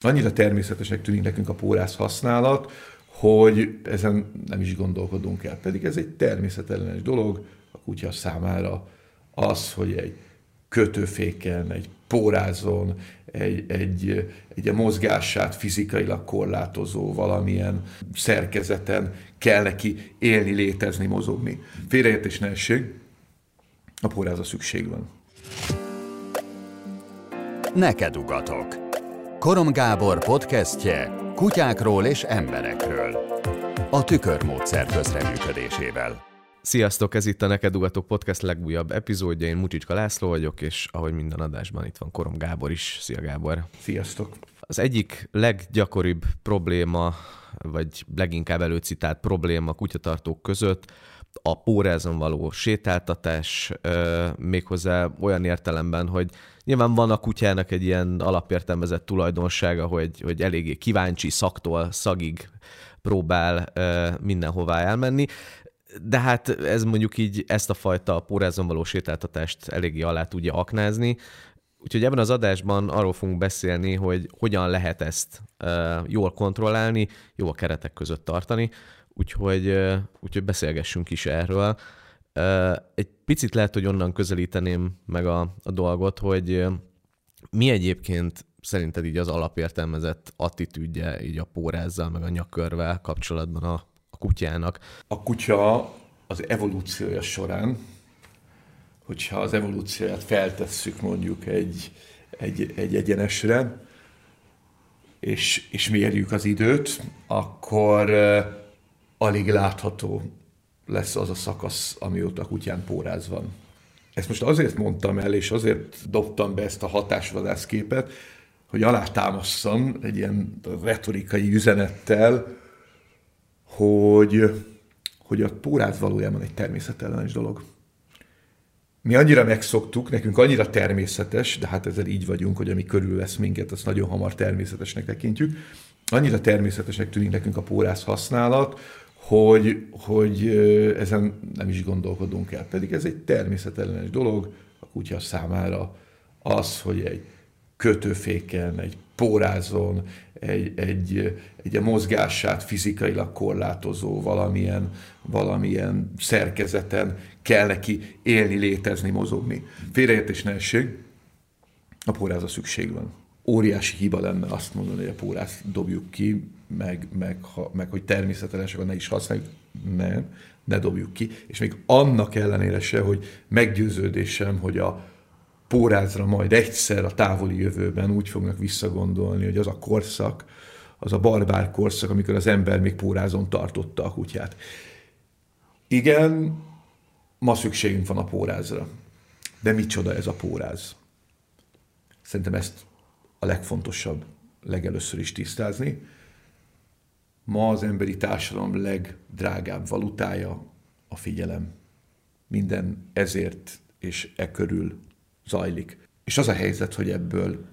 Annyira természetesnek tűnik nekünk a pórász használat, hogy ezen nem is gondolkodunk el. Pedig ez egy természetellenes dolog a kutya számára az, hogy egy kötőféken, egy pórázon, egy, egy, egy a mozgását fizikailag korlátozó valamilyen szerkezeten kell neki élni, létezni, mozogni. Félreértés ne esség, a póráza szükség van. Neked ugatok. Korom Gábor podcastje kutyákról és emberekről. A tükörmódszer közreműködésével. Sziasztok, ez itt a Neked Ugatok Podcast legújabb epizódja. Én Mucsicska László vagyok, és ahogy minden adásban itt van Korom Gábor is. Szia Gábor! Sziasztok! Az egyik leggyakoribb probléma, vagy leginkább előcitált probléma kutyatartók között a pórázon való sétáltatás, méghozzá olyan értelemben, hogy nyilván van a kutyának egy ilyen alapértelmezett tulajdonsága, hogy, hogy eléggé kíváncsi szaktól szagig próbál mindenhová elmenni, de hát ez mondjuk így ezt a fajta pórázon való sétáltatást eléggé alá tudja aknázni, Úgyhogy ebben az adásban arról fogunk beszélni, hogy hogyan lehet ezt jól kontrollálni, jó a keretek között tartani, úgyhogy, úgyhogy beszélgessünk is erről. Egy picit lehet, hogy onnan közelíteném meg a, a dolgot, hogy mi egyébként szerinted így az alapértelmezett attitűdje így a pórázzal, meg a nyakörvel kapcsolatban a, a kutyának? A kutya az evolúciója során, hogyha az evolúcióját feltesszük mondjuk egy, egy, egy egyenesre, és, és mérjük az időt, akkor alig látható lesz az a szakasz, amióta kutyán póráz van. Ezt most azért mondtam el, és azért dobtam be ezt a hatásvadász képet, hogy alátámasszam egy ilyen retorikai üzenettel, hogy, hogy a póráz valójában egy természetellenes dolog. Mi annyira megszoktuk, nekünk annyira természetes, de hát ezzel így vagyunk, hogy ami lesz minket, azt nagyon hamar természetesnek tekintjük. Annyira természetesnek tűnik nekünk a pórász használat, hogy, hogy ezen nem is gondolkodunk el. Pedig ez egy természetellenes dolog a kutya számára az, hogy egy kötőféken, egy pórázon, egy, egy, egy a mozgását fizikailag korlátozó valamilyen, valamilyen szerkezeten kell neki élni, létezni, mozogni. Félreértés ne esség, a póráza szükség van. Óriási hiba lenne azt mondani, hogy a pórázt dobjuk ki, meg, meg, ha, meg hogy természetesek, ne is használjuk, nem, ne dobjuk ki. És még annak ellenére se, hogy meggyőződésem, hogy a pórázra majd egyszer a távoli jövőben úgy fognak visszagondolni, hogy az a korszak, az a barbár korszak, amikor az ember még pórázon tartotta a kutyát. Igen, ma szükségünk van a pórázra. De micsoda ez a póráz? Szerintem ezt a legfontosabb legelőször is tisztázni. Ma az emberi társadalom legdrágább valutája a figyelem. Minden ezért és e körül zajlik. És az a helyzet, hogy ebből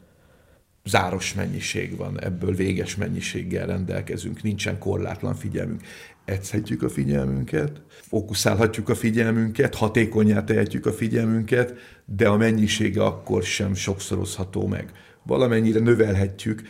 záros mennyiség van, ebből véges mennyiséggel rendelkezünk, nincsen korlátlan figyelmünk. Edzhetjük a figyelmünket, fókuszálhatjuk a figyelmünket, hatékonyá tehetjük a figyelmünket, de a mennyisége akkor sem sokszorozható meg. Valamennyire növelhetjük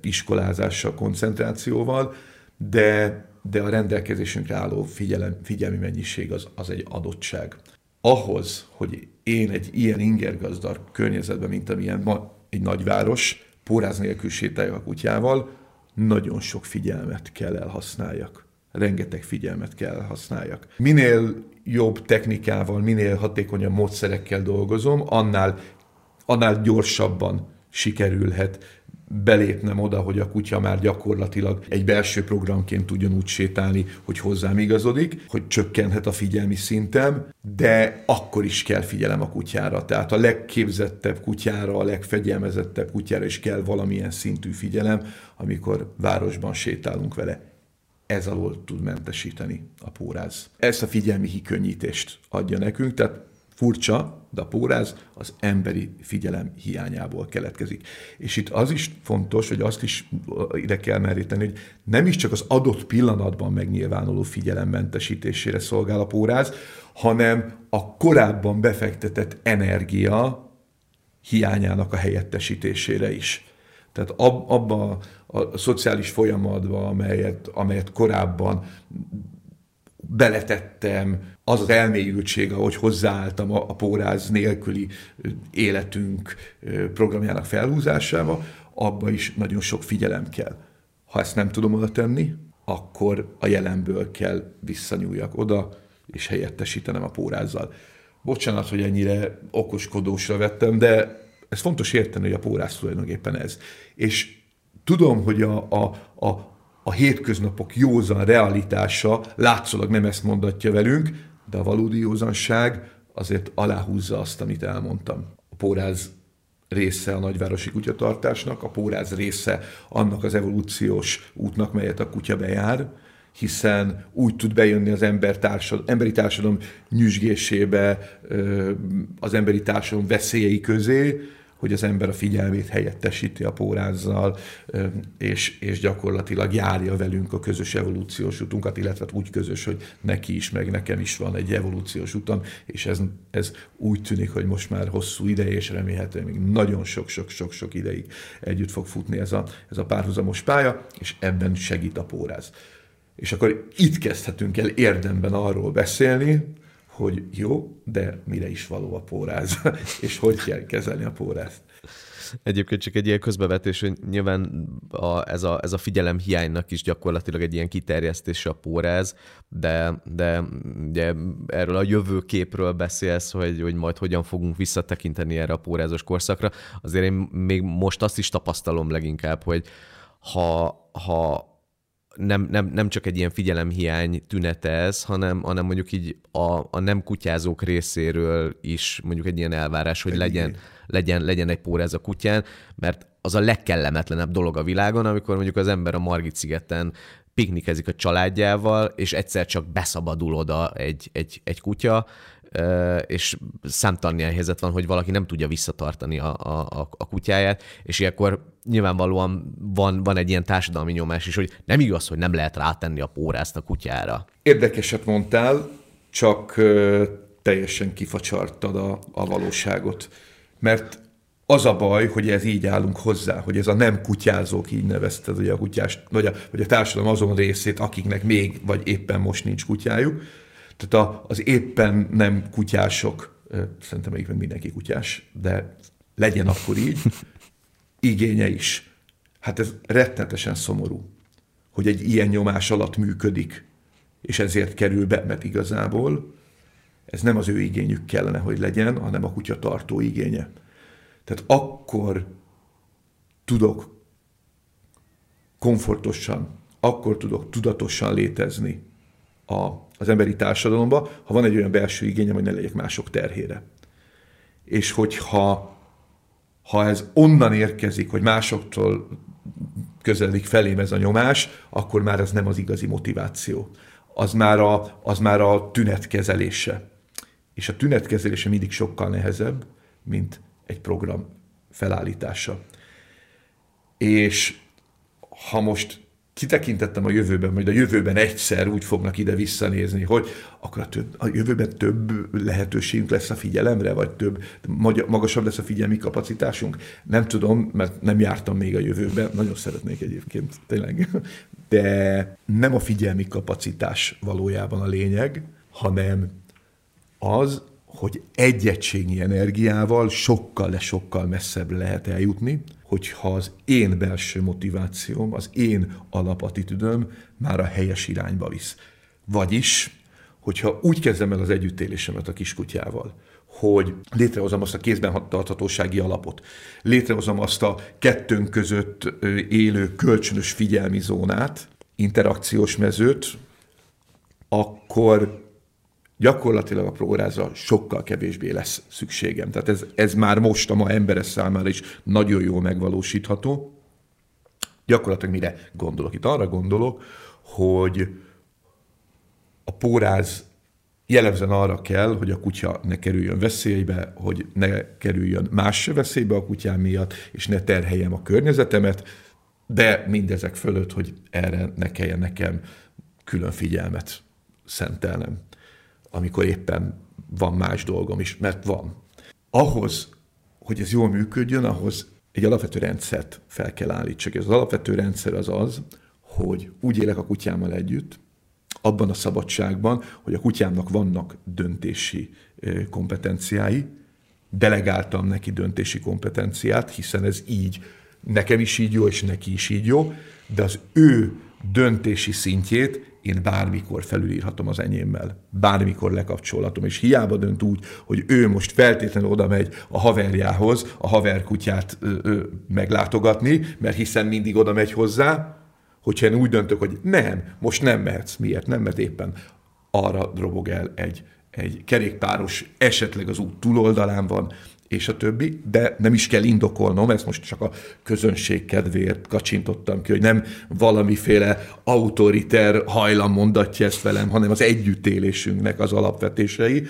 iskolázással, koncentrációval, de, de a rendelkezésünkre álló figyelem, figyelmi mennyiség az, az egy adottság. Ahhoz, hogy én egy ilyen ingergazdar környezetben, mint amilyen ma egy nagyváros, póráz nélkül sétáljak a kutyával, nagyon sok figyelmet kell elhasználjak. Rengeteg figyelmet kell elhasználjak. Minél jobb technikával, minél hatékonyabb módszerekkel dolgozom, annál, annál gyorsabban sikerülhet belépnem oda, hogy a kutya már gyakorlatilag egy belső programként tudjon úgy sétálni, hogy hozzám igazodik, hogy csökkenhet a figyelmi szintem, de akkor is kell figyelem a kutyára. Tehát a legképzettebb kutyára, a legfegyelmezettebb kutyára is kell valamilyen szintű figyelem, amikor városban sétálunk vele. Ez alól tud mentesíteni a póráz. Ezt a figyelmi hikönnyítést adja nekünk, tehát Furcsa, de a póráz az emberi figyelem hiányából keletkezik. És itt az is fontos, hogy azt is ide kell meríteni, hogy nem is csak az adott pillanatban megnyilvánuló figyelemmentesítésére szolgál a póráz, hanem a korábban befektetett energia hiányának a helyettesítésére is. Tehát ab, abba a, a szociális folyamatba, amelyet, amelyet korábban beletettem, az az elmélyültség, ahogy hozzáálltam a, a póráz nélküli életünk programjának felhúzásába, abba is nagyon sok figyelem kell. Ha ezt nem tudom oda tenni, akkor a jelenből kell visszanyúljak oda, és helyettesítenem a pórázzal. Bocsánat, hogy ennyire okoskodósra vettem, de ez fontos érteni, hogy a pórász tulajdonképpen ez. És tudom, hogy a, a, a, a hétköznapok józan realitása látszólag nem ezt mondatja velünk, de a valódi józanság azért aláhúzza azt, amit elmondtam. A póráz része a nagyvárosi kutyatartásnak, a póráz része annak az evolúciós útnak, melyet a kutya bejár, hiszen úgy tud bejönni az ember társadalom, emberi társadalom nyüzsgésébe, az emberi társadalom veszélyei közé, hogy az ember a figyelmét helyettesíti a pórázzal, és, és gyakorlatilag járja velünk a közös evolúciós utunkat, illetve hát úgy közös, hogy neki is, meg nekem is van egy evolúciós utam, és ez, ez úgy tűnik, hogy most már hosszú ideje, és remélhetően még nagyon sok-sok-sok-sok ideig együtt fog futni ez a, ez a párhuzamos pálya, és ebben segít a póráz. És akkor itt kezdhetünk el érdemben arról beszélni, hogy jó, de mire is való a póráz, és hogy kell kezelni a pórázt. Egyébként csak egy ilyen közbevetés, hogy nyilván a, ez, a, ez a figyelem hiánynak is gyakorlatilag egy ilyen kiterjesztés a póráz, de, de ugye erről a jövőképről beszélsz, hogy, hogy majd hogyan fogunk visszatekinteni erre a pórázos korszakra. Azért én még most azt is tapasztalom leginkább, hogy ha, ha nem, nem, nem csak egy ilyen figyelemhiány tünete ez, hanem, hanem mondjuk így a, a nem kutyázók részéről is mondjuk egy ilyen elvárás, hogy legyen, legyen, legyen egy pór ez a kutyán, mert az a legkellemetlenebb dolog a világon, amikor mondjuk az ember a Margit szigeten piknikezik a családjával, és egyszer csak beszabadul oda egy, egy, egy kutya, és számtalan ilyen helyzet van, hogy valaki nem tudja visszatartani a, a, a kutyáját, és ilyenkor nyilvánvalóan van, van egy ilyen társadalmi nyomás is, hogy nem igaz, hogy nem lehet rátenni a pórázt a kutyára. Érdekeset mondtál, csak teljesen kifacsartad a, a valóságot. Mert az a baj, hogy ez így állunk hozzá, hogy ez a nem kutyázók, így nevezted, ugye a kutyás, vagy a, vagy a társadalom azon részét, akiknek még, vagy éppen most nincs kutyájuk, tehát a, az éppen nem kutyások, szerintem egyébként mindenki kutyás, de legyen akkor így, igénye is. Hát ez rettenetesen szomorú, hogy egy ilyen nyomás alatt működik, és ezért kerül be, mert igazából ez nem az ő igényük kellene, hogy legyen, hanem a kutya tartó igénye. Tehát akkor tudok komfortosan, akkor tudok tudatosan létezni a, az emberi társadalomba, ha van egy olyan belső igényem, hogy ne legyek mások terhére. És hogyha ha ez onnan érkezik, hogy másoktól közeledik felém ez a nyomás, akkor már ez nem az igazi motiváció. Az már a, az már a tünetkezelése. És a tünetkezelése mindig sokkal nehezebb, mint egy program felállítása. És ha most kitekintettem a jövőben, majd a jövőben egyszer úgy fognak ide visszanézni, hogy akkor a, több, a jövőben több lehetőségünk lesz a figyelemre, vagy több, magasabb lesz a figyelmi kapacitásunk. Nem tudom, mert nem jártam még a jövőben, nagyon szeretnék egyébként, tényleg. De nem a figyelmi kapacitás valójában a lényeg, hanem az, hogy egy energiával sokkal, de sokkal messzebb lehet eljutni, hogyha az én belső motivációm, az én alapattitűdöm már a helyes irányba visz. Vagyis, hogyha úgy kezdem el az együttélésemet a kiskutyával, hogy létrehozom azt a kézben tarthatósági alapot, létrehozom azt a kettőnk között élő kölcsönös figyelmi zónát, interakciós mezőt, akkor gyakorlatilag a prográzra sokkal kevésbé lesz szükségem. Tehát ez, ez már most a ma emberes számára is nagyon jól megvalósítható. Gyakorlatilag mire gondolok? Itt arra gondolok, hogy a póráz jellemzően arra kell, hogy a kutya ne kerüljön veszélybe, hogy ne kerüljön más veszélybe a kutyám miatt, és ne terheljem a környezetemet, de mindezek fölött, hogy erre ne kelljen nekem külön figyelmet szentelnem amikor éppen van más dolgom is, mert van. Ahhoz, hogy ez jól működjön, ahhoz egy alapvető rendszert fel kell állítsak. Ez az alapvető rendszer az az, hogy úgy élek a kutyámmal együtt, abban a szabadságban, hogy a kutyámnak vannak döntési kompetenciái, delegáltam neki döntési kompetenciát, hiszen ez így, nekem is így jó, és neki is így jó, de az ő döntési szintjét én bármikor felülírhatom az enyémmel. Bármikor lekapcsolhatom, és hiába dönt úgy, hogy ő most feltétlenül oda megy a haverjához, a haverkutyát ö, ö, meglátogatni, mert hiszen mindig oda megy hozzá, hogyha én úgy döntök, hogy nem, most nem mehetsz. Miért nem? Mert éppen arra drobog el egy, egy kerékpáros, esetleg az út túloldalán van, és a többi, de nem is kell indokolnom, ezt most csak a közönség kedvéért kacsintottam ki, hogy nem valamiféle autoriter hajlam mondatja ezt velem, hanem az együttélésünknek az alapvetései.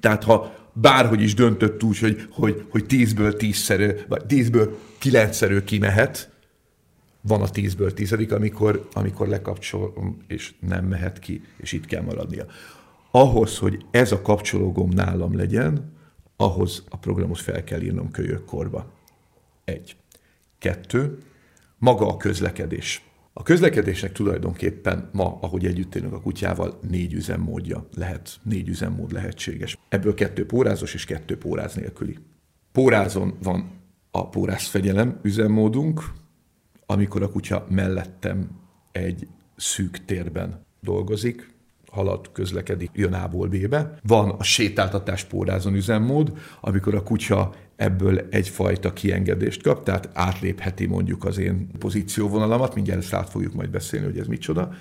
Tehát ha bárhogy is döntött úgy, hogy, hogy, hogy tízből tízszerű, vagy tízből kilencszerű kimehet, van a tízből tizedik, amikor, amikor lekapcsolom, és nem mehet ki, és itt kell maradnia. Ahhoz, hogy ez a kapcsológom nálam legyen, ahhoz a programot fel kell írnom kölyökkorba. Egy. Kettő. Maga a közlekedés. A közlekedésnek tulajdonképpen ma, ahogy együtt élünk a kutyával, négy üzemmódja lehet, négy üzemmód lehetséges. Ebből kettő pórázos és kettő póráz nélküli. Pórázon van a pórázfegyelem üzemmódunk, amikor a kutya mellettem egy szűk térben dolgozik, halad, közlekedik, jön A-ból B-be. Van a sétáltatás pórázon üzemmód, amikor a kutya ebből egyfajta kiengedést kap, tehát átlépheti mondjuk az én pozícióvonalamat, mindjárt ezt át fogjuk majd beszélni, hogy ez micsoda,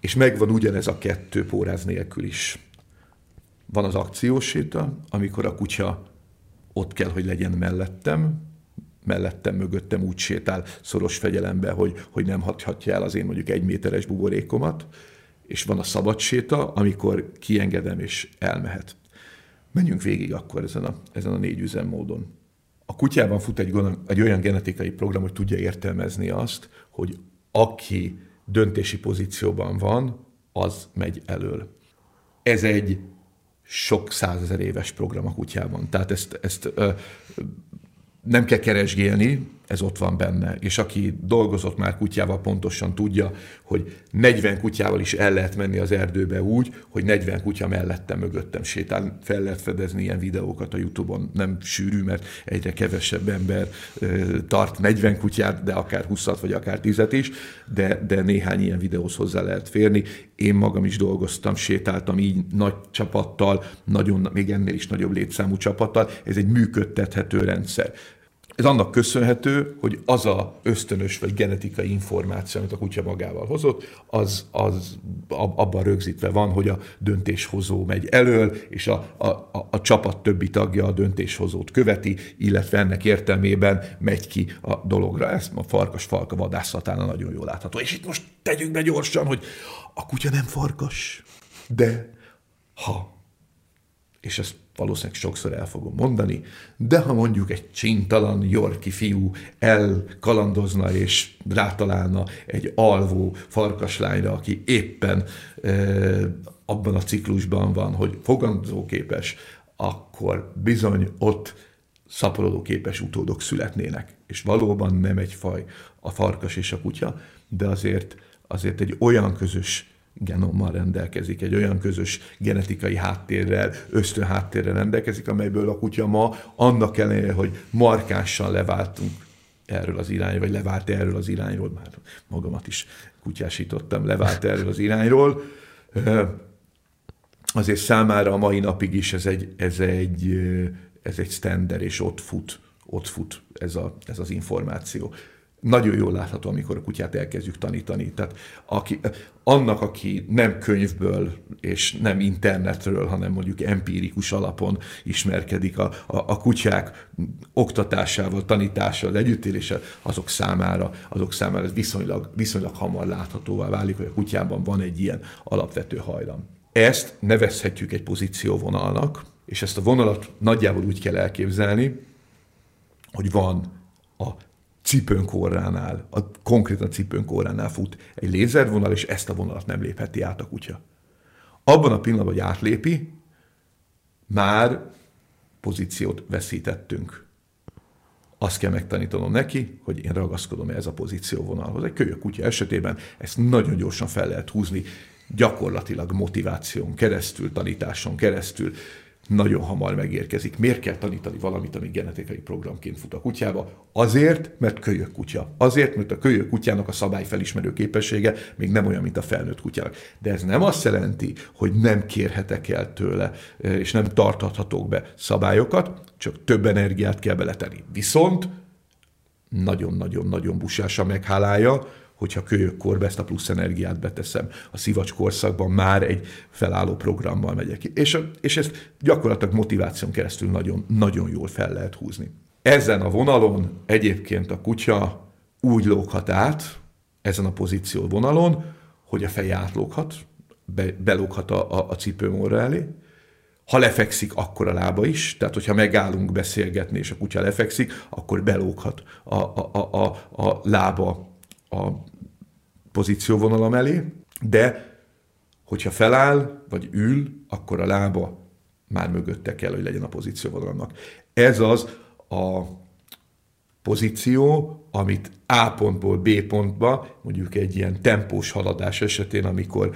és megvan ugyanez a kettő póráz nélkül is. Van az akciós séta, amikor a kutya ott kell, hogy legyen mellettem, mellettem, mögöttem úgy sétál szoros fegyelembe, hogy, hogy nem hagyhatja el az én mondjuk egy méteres buborékomat, és van a szabad séta, amikor kiengedem és elmehet. Menjünk végig akkor ezen a, ezen a négy üzemmódon. A kutyában fut egy, egy olyan genetikai program, hogy tudja értelmezni azt, hogy aki döntési pozícióban van, az megy elől. Ez egy sok százezer éves program a kutyában. Tehát ezt, ezt ö, nem kell keresgélni, ez ott van benne. És aki dolgozott már kutyával, pontosan tudja, hogy 40 kutyával is el lehet menni az erdőbe úgy, hogy 40 kutya mellettem, mögöttem sétál. Fel lehet fedezni ilyen videókat a Youtube-on. Nem sűrű, mert egyre kevesebb ember tart 40 kutyát, de akár 20 vagy akár 10 is, de, de néhány ilyen videóhoz hozzá lehet férni. Én magam is dolgoztam, sétáltam így nagy csapattal, nagyon, még ennél is nagyobb létszámú csapattal. Ez egy működtethető rendszer. Ez annak köszönhető, hogy az a ösztönös vagy genetikai információ, amit a kutya magával hozott, az, az abban rögzítve van, hogy a döntéshozó megy elől, és a, a, a, a csapat többi tagja a döntéshozót követi, illetve ennek értelmében megy ki a dologra. Ez a farkas falka vadászatán nagyon jól látható. És itt most tegyük be gyorsan, hogy a kutya nem farkas, de ha és ezt valószínűleg sokszor el fogom mondani, de ha mondjuk egy csintalan yorki fiú elkalandozna és rátalálna egy alvó farkaslányra, aki éppen e, abban a ciklusban van, hogy fogadóképes, akkor bizony ott szaporodóképes utódok születnének. És valóban nem egy faj a farkas és a kutya, de azért, azért egy olyan közös genommal rendelkezik, egy olyan közös genetikai háttérrel, ösztön háttérrel rendelkezik, amelyből a kutya ma annak ellenére, hogy markánsan leváltunk erről az irányról, vagy levált erről az irányról, már magamat is kutyásítottam, levált erről az irányról, azért számára a mai napig is ez egy, ez egy, ez egy standard, és ott fut, ott fut ez, a, ez az információ nagyon jól látható, amikor a kutyát elkezdjük tanítani. Tehát aki, annak, aki nem könyvből és nem internetről, hanem mondjuk empirikus alapon ismerkedik a, a, a kutyák oktatásával, tanításával, együttéléssel, azok számára, azok számára ez viszonylag, viszonylag hamar láthatóvá válik, hogy a kutyában van egy ilyen alapvető hajlam. Ezt nevezhetjük egy pozícióvonalnak, és ezt a vonalat nagyjából úgy kell elképzelni, hogy van a cipőnkóránál, a, konkrétan cipőnkóránál fut egy lézervonal, és ezt a vonalat nem lépheti át a kutya. Abban a pillanatban, hogy átlépi, már pozíciót veszítettünk. azt kell megtanítanom neki, hogy én ragaszkodom ez a pozícióvonalhoz. Egy kölyök kutya esetében ezt nagyon gyorsan fel lehet húzni, gyakorlatilag motiváción keresztül, tanításon keresztül, nagyon hamar megérkezik. Miért kell tanítani valamit, ami genetikai programként fut a kutyába? Azért, mert kölyök kutya. Azért, mert a kölyök kutyának a szabályfelismerő képessége még nem olyan, mint a felnőtt kutyának. De ez nem azt jelenti, hogy nem kérhetek el tőle, és nem tartathatók be szabályokat, csak több energiát kell beletenni. Viszont nagyon-nagyon-nagyon busása meghálálja, hogyha kölyökkorba ezt a plusz energiát beteszem. A szivacs korszakban már egy felálló programmal megyek ki. És, és ezt gyakorlatilag motiváción keresztül nagyon, nagyon jól fel lehet húzni. Ezen a vonalon egyébként a kutya úgy lóghat át, ezen a pozíció vonalon, hogy a feje átlóghat, be, belóghat a, a, a cipőmorra elé, ha lefekszik, akkor a lába is, tehát hogyha megállunk beszélgetni, és a kutya lefekszik, akkor belóghat a, a, a, a, a lába a pozícióvonala mellé, de hogyha feláll, vagy ül, akkor a lába már mögötte kell, hogy legyen a pozícióvonalamnak. Ez az a pozíció, amit A pontból B pontba, mondjuk egy ilyen tempós haladás esetén, amikor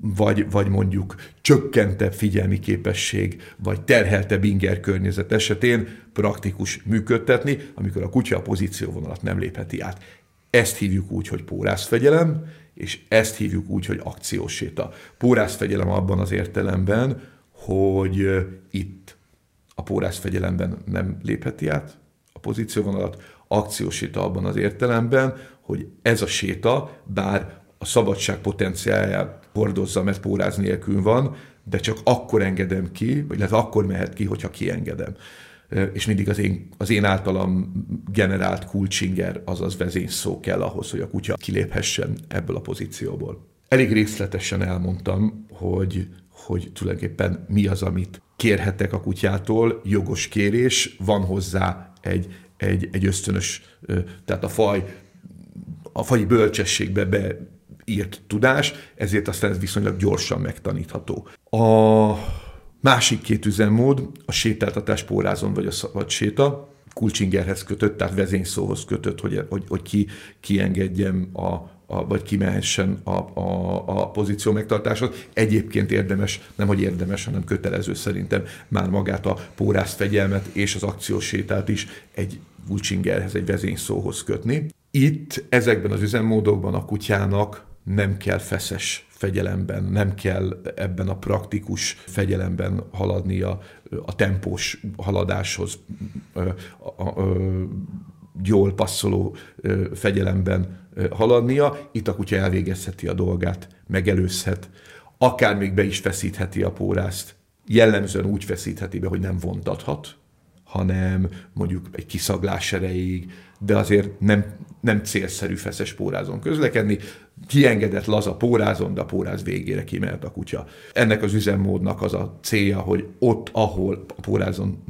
vagy, vagy mondjuk csökkentebb figyelmi képesség, vagy terheltebb inger környezet esetén praktikus működtetni, amikor a kutya a pozícióvonalat nem lépheti át. Ezt hívjuk úgy, hogy pórászfegyelem, és ezt hívjuk úgy, hogy akciós séta. Pórászfegyelem abban az értelemben, hogy itt a pórászfegyelemben nem lépheti át a pozícióvonalat, akciós séta abban az értelemben, hogy ez a séta, bár a szabadság potenciáját hordozza, mert póráz nélkül van, de csak akkor engedem ki, vagy lehet akkor mehet ki, hogyha kiengedem és mindig az én, az én általam generált kulcsinger, azaz vezényszó kell ahhoz, hogy a kutya kiléphessen ebből a pozícióból. Elég részletesen elmondtam, hogy, hogy tulajdonképpen mi az, amit kérhetek a kutyától, jogos kérés, van hozzá egy, egy, egy ösztönös, tehát a faj, a fai bölcsességbe beírt tudás, ezért aztán ez viszonylag gyorsan megtanítható. A Másik két üzemmód a sétáltatás pórázon vagy a szabad séta, kulcsingerhez kötött, tehát vezényszóhoz kötött, hogy, hogy, hogy ki, kiengedjem a, a, vagy kimehessen a, a, a pozíció megtartáshoz. Egyébként érdemes, nem hogy érdemes, hanem kötelező szerintem már magát a pórász fegyelmet és az akciós sétát is egy kulcsingerhez, egy vezényszóhoz kötni. Itt ezekben az üzemmódokban a kutyának nem kell feszes fegyelemben, nem kell ebben a praktikus fegyelemben haladnia a tempós haladáshoz, a, a, a, jól passzoló fegyelemben haladnia. Itt a kutya elvégezheti a dolgát, megelőzhet, akár még be is feszítheti a pórászt. Jellemzően úgy feszítheti be, hogy nem vontathat, hanem mondjuk egy kiszaglás erejéig, de azért nem, nem célszerű feszes pórázon közlekedni kiengedett laza pórázon, de a póráz végére kimehet a kutya. Ennek az üzemmódnak az a célja, hogy ott, ahol a pórázon,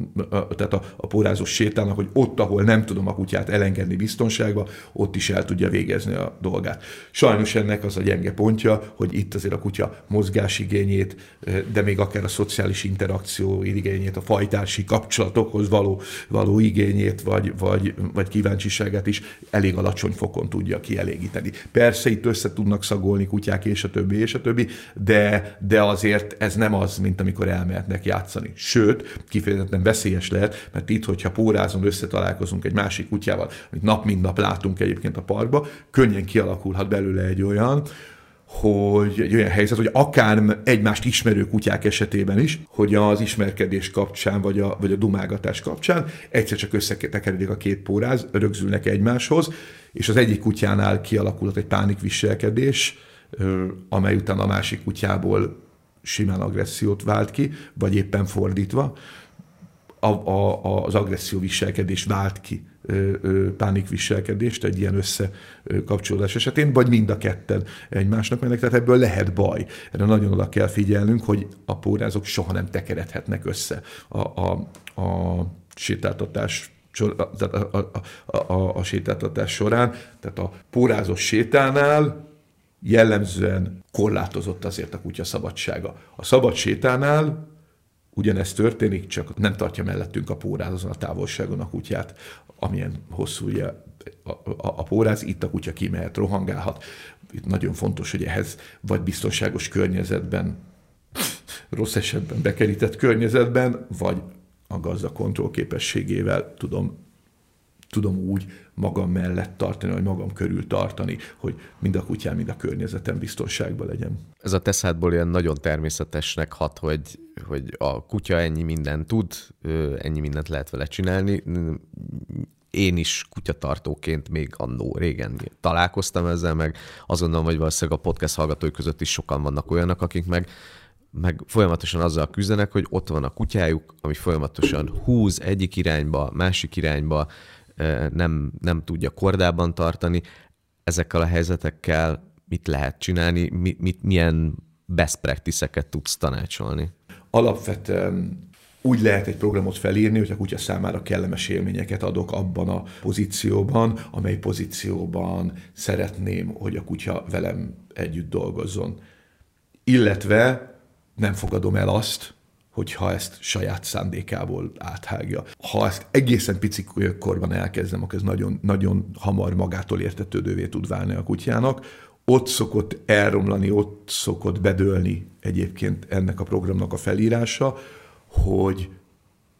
tehát a, a pórázos sétálnak, hogy ott, ahol nem tudom a kutyát elengedni biztonságba, ott is el tudja végezni a dolgát. Sajnos ennek az a gyenge pontja, hogy itt azért a kutya mozgásigényét, de még akár a szociális interakció igényét, a fajtársi kapcsolatokhoz való, való igényét, vagy, vagy, vagy kíváncsiságát is elég alacsony fokon tudja kielégíteni. Persze itt össze tudnak szagolni kutyák, és a többi, és a többi, de, de azért ez nem az, mint amikor elmehetnek játszani. Sőt, kifejezetten veszélyes lehet, mert itt, hogyha pórázon összetalálkozunk egy másik kutyával, amit nap mint nap látunk egyébként a parkba, könnyen kialakulhat belőle egy olyan, hogy egy olyan helyzet, hogy akár egymást ismerő kutyák esetében is, hogy az ismerkedés kapcsán, vagy a, vagy a dumágatás kapcsán egyszer csak összetekeredik a két póráz, rögzülnek egymáshoz, és az egyik kutyánál kialakulhat egy pánikviselkedés, amely után a másik kutyából simán agressziót vált ki, vagy éppen fordítva, a, a, az agresszió viselkedés vált ki pánikviselkedést egy ilyen összekapcsolódás esetén, vagy mind a ketten egymásnak mennek, tehát ebből lehet baj. Erre nagyon oda kell figyelnünk, hogy a pórázok soha nem tekeredhetnek össze a, a, a sétáltatás a, a, a, a, a sétáltatás során. Tehát a pórázos sétánál jellemzően korlátozott azért a kutya szabadsága. A szabad sétánál ugyanezt történik, csak nem tartja mellettünk a póráz azon a távolságon a kutyát, amilyen hosszú ugye a, a, a póráz, itt a kutya kimehet, rohangálhat. Itt nagyon fontos, hogy ehhez vagy biztonságos környezetben, rossz esetben bekerített környezetben, vagy a gazda kontrollképességével tudom tudom úgy magam mellett tartani, vagy magam körül tartani, hogy mind a kutyám, mind a környezetem biztonságban legyen. Ez a teszádból ilyen nagyon természetesnek hat, hogy, hogy a kutya ennyi mindent tud, ennyi mindent lehet vele csinálni. Én is kutyatartóként még annó régen találkoztam ezzel, meg azt gondolom, hogy valószínűleg a podcast hallgatói között is sokan vannak olyanok, akik meg meg folyamatosan azzal küzdenek, hogy ott van a kutyájuk, ami folyamatosan húz egyik irányba, másik irányba, nem, nem tudja kordában tartani. Ezekkel a helyzetekkel mit lehet csinálni, mit, mit, milyen best practice-eket tudsz tanácsolni? Alapvetően úgy lehet egy programot felírni, hogy a kutya számára kellemes élményeket adok abban a pozícióban, amely pozícióban szeretném, hogy a kutya velem együtt dolgozzon. Illetve nem fogadom el azt, hogyha ezt saját szándékából áthágja. Ha ezt egészen pici korban elkezdem, akkor ez nagyon, nagyon hamar magától értetődővé tud válni a kutyának. Ott szokott elromlani, ott szokott bedőlni egyébként ennek a programnak a felírása, hogy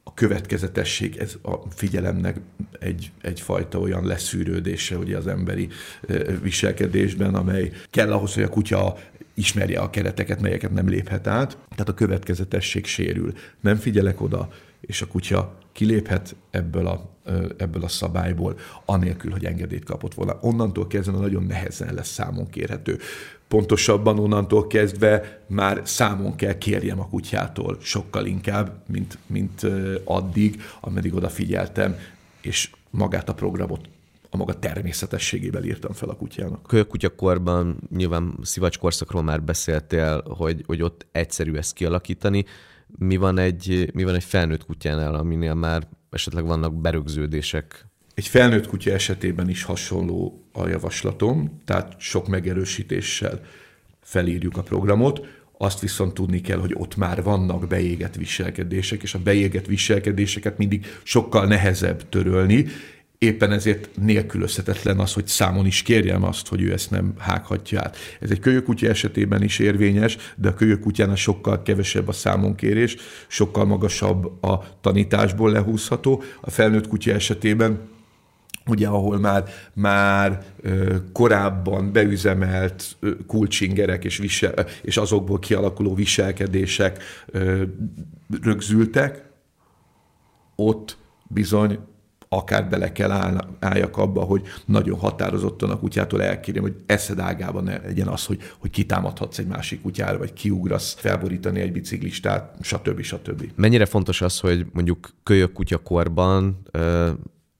a következetesség, ez a figyelemnek egy, egyfajta olyan leszűrődése ugye az emberi viselkedésben, amely kell ahhoz, hogy a kutya ismerje a kereteket, melyeket nem léphet át. Tehát a következetesség sérül. Nem figyelek oda, és a kutya kiléphet ebből a, ebből a szabályból, anélkül, hogy engedélyt kapott volna. Onnantól kezdve nagyon nehezen lesz számon kérhető. Pontosabban onnantól kezdve már számon kell kérjem a kutyától sokkal inkább, mint, mint addig, ameddig odafigyeltem, és magát a programot a maga természetességével írtam fel a kutyának. Kölyökutyakorban nyilván szivacskorszakról már beszéltél, hogy, hogy ott egyszerű ezt kialakítani. Mi van egy, mi van egy felnőtt kutyánál, aminél már esetleg vannak berögződések? Egy felnőtt kutya esetében is hasonló a javaslatom, tehát sok megerősítéssel felírjuk a programot. Azt viszont tudni kell, hogy ott már vannak beégett viselkedések, és a beégett viselkedéseket mindig sokkal nehezebb törölni, éppen ezért nélkülözhetetlen az, hogy számon is kérjem azt, hogy ő ezt nem hághatja át. Ez egy kölyökutya esetében is érvényes, de a kölyökutyánál sokkal kevesebb a számonkérés, sokkal magasabb a tanításból lehúzható. A felnőtt kutya esetében ugye ahol már, már korábban beüzemelt ö, kulcsingerek és, visel, és azokból kialakuló viselkedések rögzültek, ott bizony akár bele kell áll, álljak abba, hogy nagyon határozottan a kutyától elkérjem, hogy eszed ágában ne legyen az, hogy, hogy kitámadhatsz egy másik kutyára, vagy kiugrasz felborítani egy biciklistát, stb. stb. Mennyire fontos az, hogy mondjuk kölyök kutyakorban ö,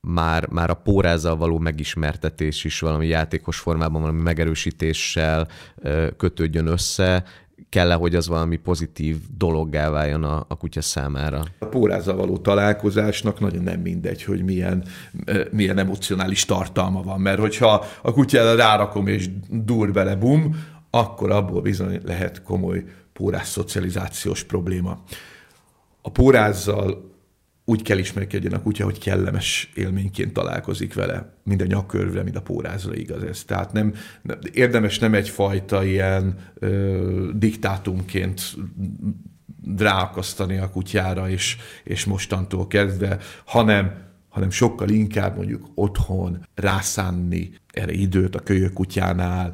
már, már a pórázzal való megismertetés is valami játékos formában, valami megerősítéssel kötődjön össze, kell-e, hogy az valami pozitív dologgá váljon a, a kutya számára? A pórázzal való találkozásnak nagyon nem mindegy, hogy milyen, milyen emocionális tartalma van, mert hogyha a kutyára rárakom és dur bele, bum, akkor abból bizony lehet komoly pórás szocializációs probléma. A pórázzal úgy kell ismerkedjen a kutya, hogy kellemes élményként találkozik vele, mind a nyakkörvre, mind a pórázra igaz ez. Tehát nem, érdemes nem egyfajta ilyen ö, diktátumként ráakasztani a kutyára, és, és mostantól kezdve, hanem hanem sokkal inkább mondjuk otthon rászánni erre időt a kölyök kutyánál,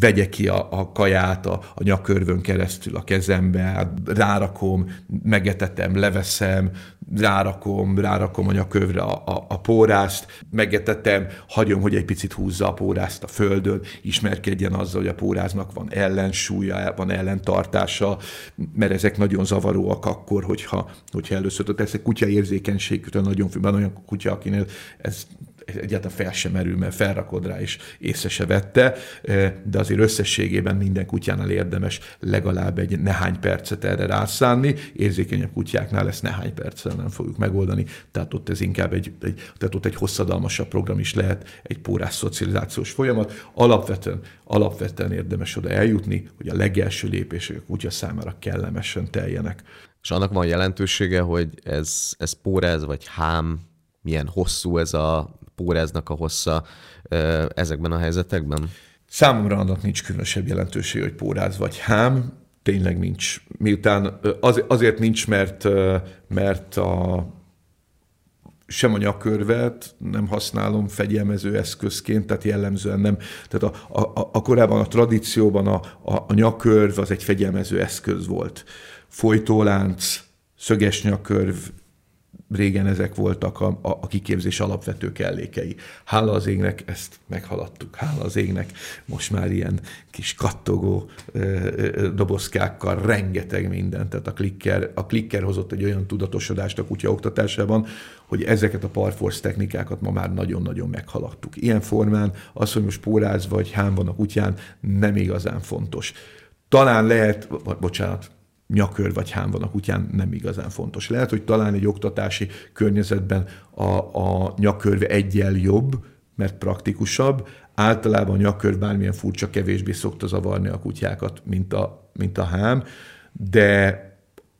vegye ki a, a kaját a, a nyakörvön keresztül a kezembe, hát rárakom, megetetem, leveszem, rárakom, rárakom a nyakövre a, a, a pórást, megetetem, hagyom, hogy egy picit húzza a pórást a földön, ismerkedjen azzal, hogy a póráznak van ellensúlya, van ellentartása, mert ezek nagyon zavaróak akkor, hogyha, hogyha először, tehát ez egy kutya érzékenységűtől nagyon függ, van olyan kutya, akinél ez egyáltalán fel sem merül, mert felrakod rá, és észre se vette, de azért összességében minden kutyánál érdemes legalább egy nehány percet erre rászánni, érzékenyebb kutyáknál ezt nehány perccel nem fogjuk megoldani, tehát ott ez inkább egy, egy, tehát ott egy hosszadalmasabb program is lehet, egy pórás szocializációs folyamat. Alapvetően, alapvetően érdemes oda eljutni, hogy a legelső lépések a kutya számára kellemesen teljenek. És annak van jelentősége, hogy ez, ez póráz vagy hám, milyen hosszú ez a póráznak a hossza ezekben a helyzetekben? Számomra annak nincs különösebb jelentősége, hogy póráz vagy hám. Tényleg nincs. Miután az, azért nincs, mert, mert a, sem a nyakörvet nem használom fegyelmező eszközként, tehát jellemzően nem. Tehát a, a, a korábban a tradícióban a, a, a nyakörv az egy fegyelmező eszköz volt. Folytólánc, szöges nyakörv, régen ezek voltak a, a, a kiképzés alapvető kellékei. Hála az égnek, ezt meghaladtuk. Hála az égnek, most már ilyen kis kattogó ö, ö, dobozkákkal rengeteg minden. Tehát a klikker, a klikker hozott egy olyan tudatosodást a kutya oktatásában, hogy ezeket a parforce technikákat ma már nagyon-nagyon meghaladtuk. Ilyen formán az, hogy most póráz vagy hám van a kutyán, nem igazán fontos. Talán lehet, bocsánat, nyakör vagy hám van a kutyán, nem igazán fontos. Lehet, hogy talán egy oktatási környezetben a, a nyakörve egyel jobb, mert praktikusabb. Általában a nyakör bármilyen furcsa, kevésbé szokta zavarni a kutyákat, mint a, mint a hám, de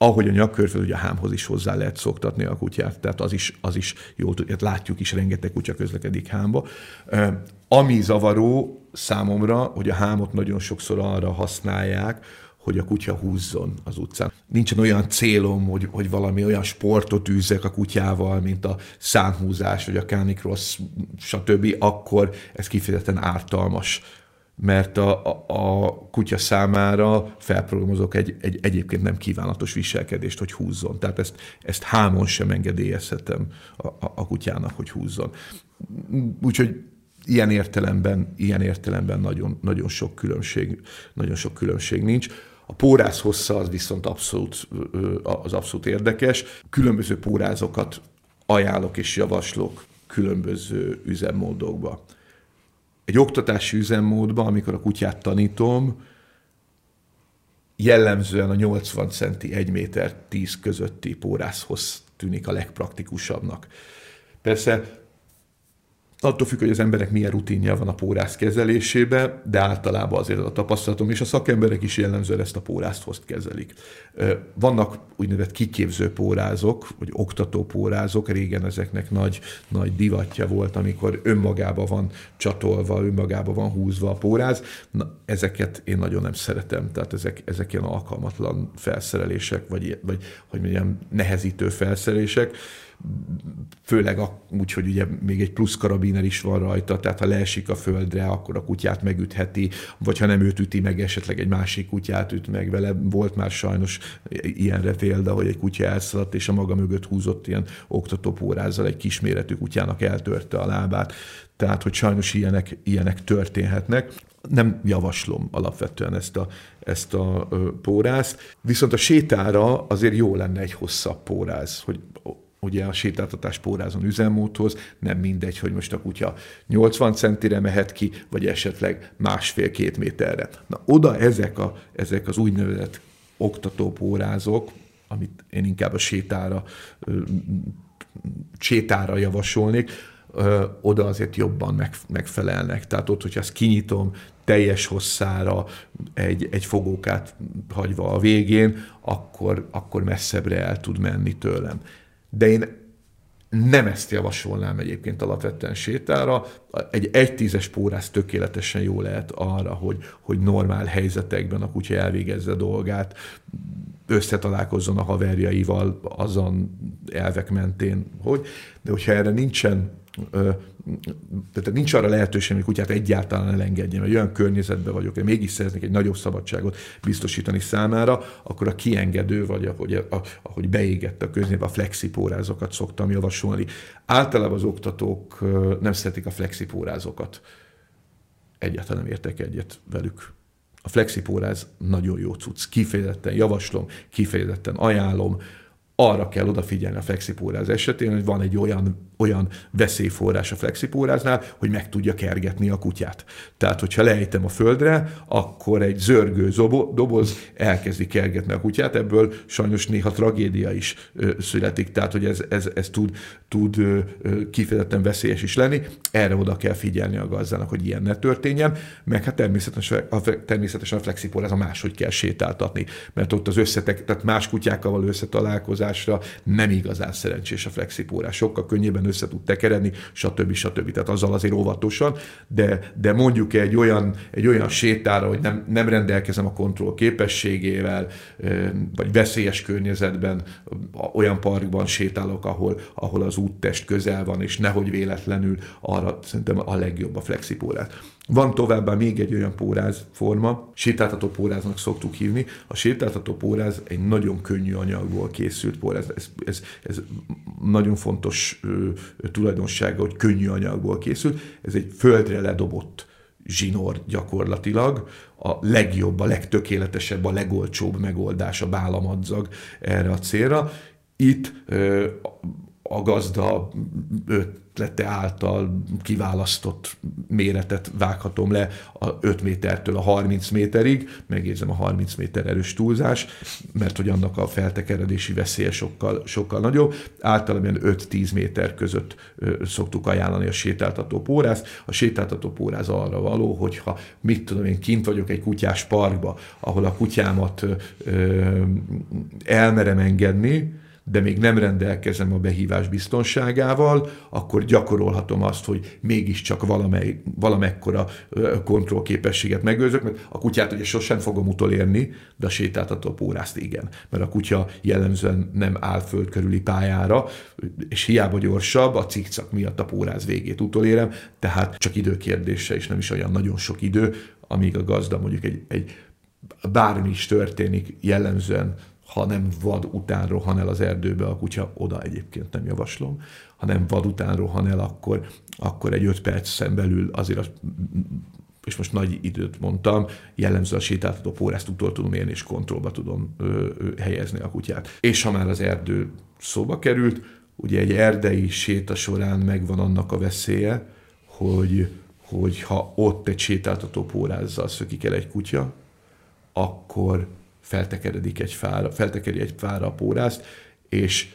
ahogy a nyakörföl, ugye a hámhoz is hozzá lehet szoktatni a kutyát, tehát az is, az is jó, hát látjuk is, rengeteg kutya közlekedik hámba. Ami zavaró számomra, hogy a hámot nagyon sokszor arra használják, hogy a kutya húzzon az utcán. Nincsen olyan célom, hogy, hogy valami olyan sportot űzzek a kutyával, mint a szánhúzás, vagy a canicross, stb., akkor ez kifejezetten ártalmas mert a, a, a kutya számára felprogramozok egy, egy egyébként nem kívánatos viselkedést, hogy húzzon. Tehát ezt, ezt hámon sem engedélyezhetem a, a, a kutyának, hogy húzzon. Úgyhogy ilyen értelemben, ilyen értelemben nagyon, nagyon, sok különbség, nagyon sok különbség nincs. A pórász hossza az viszont abszolút, az abszolút érdekes. Különböző pórázokat ajánlok és javaslok különböző üzemmódokba. Egy oktatási üzemmódban, amikor a kutyát tanítom, jellemzően a 80 centi 1 méter 10 közötti pórászhoz tűnik a legpraktikusabbnak. Persze attól függ, hogy az emberek milyen rutinja van a pórász kezelésébe, de általában azért a tapasztalatom, és a szakemberek is jellemzően ezt a pórászt kezelik. Vannak úgynevezett kiképző pórázok, vagy oktató pórázok, régen ezeknek nagy, nagy divatja volt, amikor önmagába van csatolva, önmagába van húzva a póráz. Na, ezeket én nagyon nem szeretem, tehát ezek, ezek ilyen alkalmatlan felszerelések, vagy, vagy hogy mondjam, nehezítő felszerelések főleg úgy, hogy ugye még egy plusz karabiner is van rajta, tehát ha leesik a földre, akkor a kutyát megütheti, vagy ha nem őt üti meg, esetleg egy másik kutyát üt meg vele. Volt már sajnos ilyenre példa, hogy egy kutya elszaladt, és a maga mögött húzott ilyen oktatópórázzal egy kisméretű kutyának eltörte a lábát. Tehát, hogy sajnos ilyenek, ilyenek történhetnek. Nem javaslom alapvetően ezt a, ezt a pórázt, viszont a sétára azért jó lenne egy hosszabb póráz, hogy ugye a sétáltatás pórázon üzemmódhoz, nem mindegy, hogy most a kutya 80 centire mehet ki, vagy esetleg másfél-két méterre. Na oda ezek, a, ezek az úgynevezett oktatópórázok, amit én inkább a sétára, sétára javasolnék, oda azért jobban megfelelnek. Tehát ott, hogyha ezt kinyitom teljes hosszára egy, egy fogókát hagyva a végén, akkor, akkor messzebbre el tud menni tőlem de én nem ezt javasolnám egyébként alapvetően sétára. Egy egy tízes pórász tökéletesen jó lehet arra, hogy, hogy normál helyzetekben a kutya elvégezze dolgát, összetalálkozzon a haverjaival azon elvek mentén, hogy, de hogyha erre nincsen tehát nincs arra lehetőség, hogy kutyát egyáltalán elengedjem, hogy olyan környezetben vagyok, hogy mégis szeretnék egy nagyobb szabadságot biztosítani számára, akkor a kiengedő, vagy ahogy, ahogy beégett a köznyelv, a flexipórázokat szoktam javasolni. Általában az oktatók nem szeretik a flexipórázokat. Egyáltalán nem értek egyet velük. A flexipóráz nagyon jó cucc. Kifejezetten javaslom, kifejezetten ajánlom. Arra kell odafigyelni a flexipóráz esetén, hogy van egy olyan olyan veszélyforrás a flexipóráznál, hogy meg tudja kergetni a kutyát. Tehát, hogyha lejtem a földre, akkor egy zörgő doboz elkezdi kergetni a kutyát, ebből sajnos néha tragédia is születik, tehát, hogy ez, ez, ez tud, tud kifejezetten veszélyes is lenni. Erre oda kell figyelni a gazdának, hogy ilyen ne történjen, meg hát természetesen a, természetesen a flexipóráz a máshogy kell sétáltatni, mert ott az összetek, tehát más kutyákkal való összetalálkozásra nem igazán szerencsés a flexipórás. Sokkal könnyebben össze tud tekeredni, stb. stb. Tehát azzal azért óvatosan, de, de mondjuk egy olyan, egy olyan sétára, hogy nem, nem rendelkezem a kontroll képességével, vagy veszélyes környezetben, olyan parkban sétálok, ahol, ahol az úttest közel van, és nehogy véletlenül arra szerintem a legjobb a flexipórát. Van továbbá még egy olyan póráz forma, sétáltató póráznak szoktuk hívni. A sétáltató póráz egy nagyon könnyű anyagból készült póráz. Ez, ez, ez nagyon fontos ö, tulajdonsága, hogy könnyű anyagból készült. Ez egy földre ledobott zsinór gyakorlatilag, a legjobb, a legtökéletesebb, a legolcsóbb megoldás a bálamadzag erre a célra. Itt ö, a gazda ötlete által kiválasztott méretet vághatom le a 5 métertől a 30 méterig, megjegyzem a 30 méter erős túlzás, mert hogy annak a feltekeredési veszélye sokkal, sokkal nagyobb. Általában 5-10 méter között szoktuk ajánlani a sétáltató pórázt. A sétáltató póráz arra való, hogyha mit tudom én, kint vagyok egy kutyás parkba, ahol a kutyámat ö, elmerem engedni, de még nem rendelkezem a behívás biztonságával, akkor gyakorolhatom azt, hogy mégiscsak valamely, valamekkora kontrollképességet megőrzök, mert a kutyát ugye sosem fogom utolérni, de a sétáltató pórázt igen, mert a kutya jellemzően nem áll föld körüli pályára, és hiába gyorsabb, a cikcak miatt a póráz végét utolérem, tehát csak időkérdése, és nem is olyan nagyon sok idő, amíg a gazda mondjuk egy, egy bármi is történik, jellemzően ha nem vad után rohan el az erdőbe a kutya, oda egyébként nem javaslom, ha nem vad után rohan el, akkor, akkor egy öt perc belül azért az, és most nagy időt mondtam, jellemzően a sétáltató pórázt utól tudom élni, és kontrollba tudom ö, ö, helyezni a kutyát. És ha már az erdő szóba került, ugye egy erdei séta során megvan annak a veszélye, hogy, hogy ha ott egy sétáltató pórázzal szökik el egy kutya, akkor feltekeredik egy fára, feltekeri egy fára a pórázt, és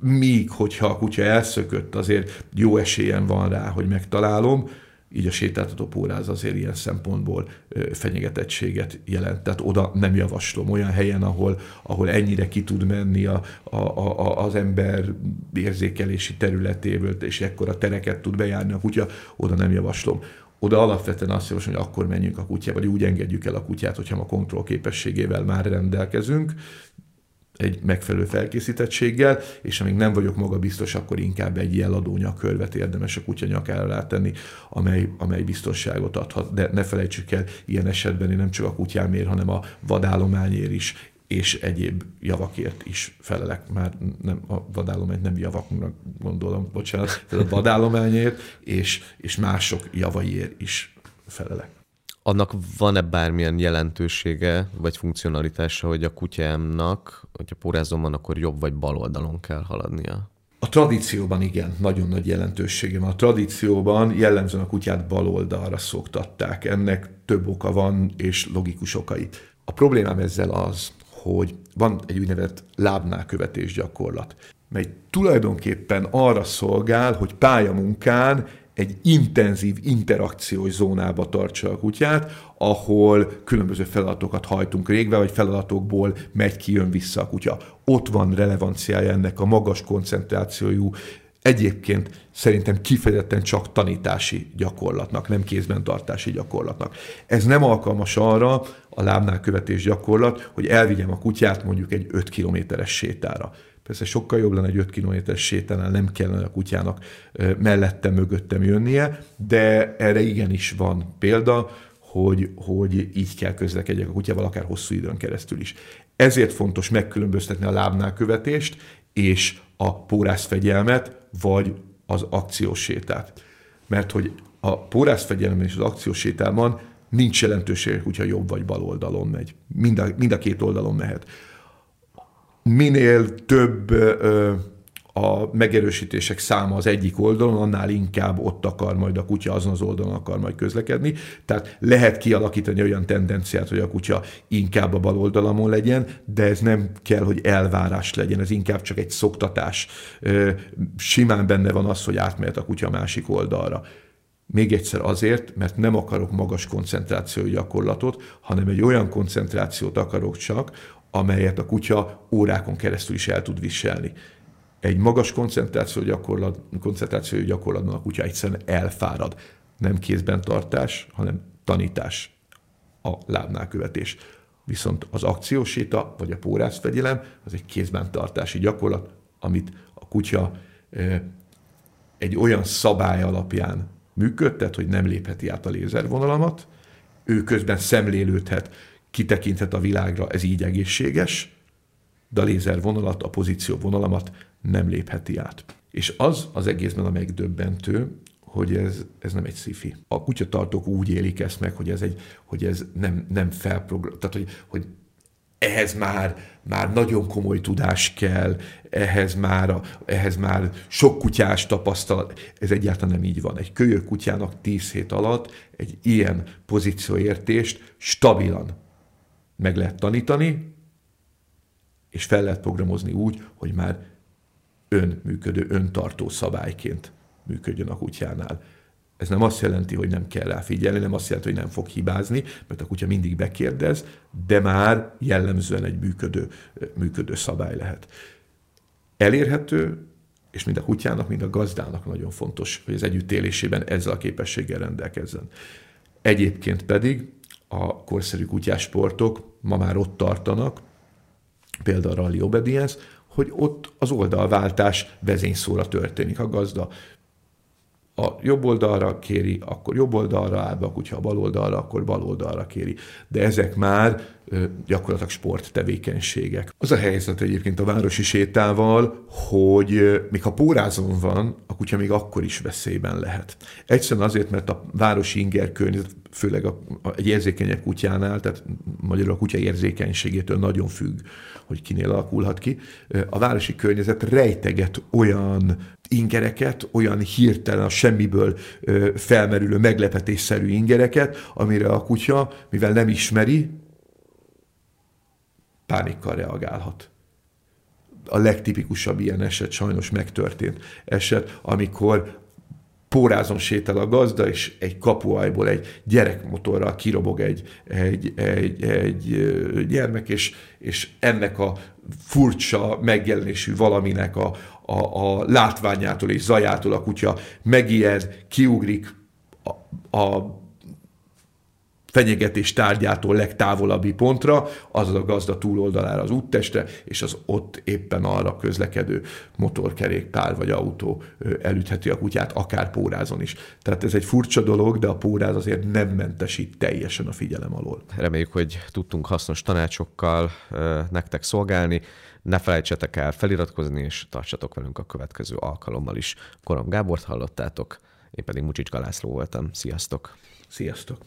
míg, hogyha a kutya elszökött, azért jó esélyen van rá, hogy megtalálom, így a sétáltató póráz azért ilyen szempontból fenyegetettséget jelent. Tehát oda nem javaslom. Olyan helyen, ahol, ahol ennyire ki tud menni a, a, a, az ember érzékelési területéből, és ekkora tereket tud bejárni a kutya, oda nem javaslom oda alapvetően azt javaslom, hogy akkor menjünk a kutyába, vagy úgy engedjük el a kutyát, hogyha a kontroll képességével már rendelkezünk, egy megfelelő felkészítettséggel, és amíg nem vagyok maga biztos, akkor inkább egy jeladó nyakörvet érdemes a kutya nyakára rátenni, amely, amely biztonságot adhat. De ne felejtsük el, ilyen esetben én nem csak a kutyámért, hanem a vadállományért is és egyéb javakért is felelek. Már nem, a vadállományt nem javaknak gondolom, bocsánat, a vadállományért és, és mások javaiért is felelek. Annak van-e bármilyen jelentősége, vagy funkcionalitása, hogy a kutyámnak, hogyha porázom van, akkor jobb vagy bal oldalon kell haladnia? A tradícióban igen, nagyon nagy jelentősége van. A tradícióban jellemzően a kutyát bal oldalra szoktatták. Ennek több oka van, és logikus okai. A problémám ezzel az, hogy van egy úgynevezett lábnál követés gyakorlat, mely tulajdonképpen arra szolgál, hogy pályamunkán egy intenzív interakciós zónába tartsa a kutyát, ahol különböző feladatokat hajtunk régve, vagy feladatokból megy ki, jön vissza a kutya. Ott van relevanciája ennek a magas koncentrációjú egyébként szerintem kifejezetten csak tanítási gyakorlatnak, nem kézben tartási gyakorlatnak. Ez nem alkalmas arra, a lábnál követés gyakorlat, hogy elvigyem a kutyát mondjuk egy 5 kilométeres sétára. Persze sokkal jobb lenne egy 5 kilométeres sétánál, nem kellene a kutyának mellettem, mögöttem jönnie, de erre igenis van példa, hogy, hogy így kell közlekedjek a kutyával, akár hosszú időn keresztül is. Ezért fontos megkülönböztetni a lábnál követést és a pórászfegyelmet, vagy az akciós sétát. Mert hogy a pórászfegyelem és az akciós sétában nincs jelentőség, hogyha jobb vagy bal oldalon megy. Mind a, mind a két oldalon mehet. Minél több ö, a megerősítések száma az egyik oldalon, annál inkább ott akar majd a kutya, azon az oldalon akar majd közlekedni. Tehát lehet kialakítani olyan tendenciát, hogy a kutya inkább a bal oldalamon legyen, de ez nem kell, hogy elvárás legyen, ez inkább csak egy szoktatás. Simán benne van az, hogy átmehet a kutya a másik oldalra. Még egyszer azért, mert nem akarok magas koncentrációi gyakorlatot, hanem egy olyan koncentrációt akarok csak, amelyet a kutya órákon keresztül is el tud viselni. Egy magas koncentráció gyakorlat, koncentráció gyakorlatban a kutya egyszerűen elfárad. Nem kézben tartás, hanem tanítás, a lábnál követés. Viszont az akcióséta vagy a pórászfegyelem az egy kézben tartási gyakorlat, amit a kutya egy olyan szabály alapján működtet, hogy nem lépheti át a lézervonalamat, ő közben szemlélődhet, kitekinthet a világra, ez így egészséges, de a lézervonalat, a pozíció vonalamat nem lépheti át. És az az egészben a megdöbbentő, hogy ez, ez nem egy szifi. A kutyatartók úgy élik ezt meg, hogy ez, egy, hogy ez nem, nem felprogram, tehát hogy, hogy ehhez már, már nagyon komoly tudás kell, ehhez már, ehhez már sok kutyás tapasztalat. Ez egyáltalán nem így van. Egy kölyök kutyának 10 hét alatt egy ilyen pozícióértést stabilan meg lehet tanítani, és fel lehet programozni úgy, hogy már önműködő, öntartó szabályként működjön a kutyánál. Ez nem azt jelenti, hogy nem kell rá figyelni, nem azt jelenti, hogy nem fog hibázni, mert a kutya mindig bekérdez, de már jellemzően egy működő, működő szabály lehet. Elérhető, és mind a kutyának, mind a gazdának nagyon fontos, hogy az együttélésében ezzel a képességgel rendelkezzen. Egyébként pedig a korszerű kutyásportok ma már ott tartanak, például a Rally Obedience, hogy ott az oldalváltás vezényszóra történik. A gazda a jobb oldalra kéri, akkor jobb oldalra áll be a bal oldalra, akkor bal oldalra kéri. De ezek már gyakorlatilag sporttevékenységek. Az a helyzet egyébként a városi sétával, hogy még ha pórázon van, a kutya még akkor is veszélyben lehet. Egyszerűen azért, mert a városi inger környezet, főleg a, a, egy érzékenyebb kutyánál, tehát magyarul a kutya érzékenységétől nagyon függ, hogy kinél alakulhat ki. A városi környezet rejteget olyan ingereket, olyan hirtelen a semmiből felmerülő meglepetésszerű ingereket, amire a kutya, mivel nem ismeri, pánikkal reagálhat. A legtipikusabb ilyen eset sajnos megtörtént eset, amikor pórázon sétál a gazda, és egy kapuajból egy gyerekmotorral kirobog egy, egy, egy, egy gyermek, és, és ennek a furcsa megjelenésű valaminek a, a, a látványától és zajától a kutya megijed, kiugrik a, a fenyegetés tárgyától legtávolabbi pontra, azaz a gazda túloldalára az úttestre, és az ott éppen arra közlekedő motorkerékpár vagy autó elütheti a kutyát, akár pórázon is. Tehát ez egy furcsa dolog, de a póráz azért nem mentesít teljesen a figyelem alól. Reméljük, hogy tudtunk hasznos tanácsokkal nektek szolgálni. Ne felejtsetek el feliratkozni, és tartsatok velünk a következő alkalommal is. Korom Gábort hallottátok, én pedig Mucsics Galászló voltam. Sziasztok! Sziasztok!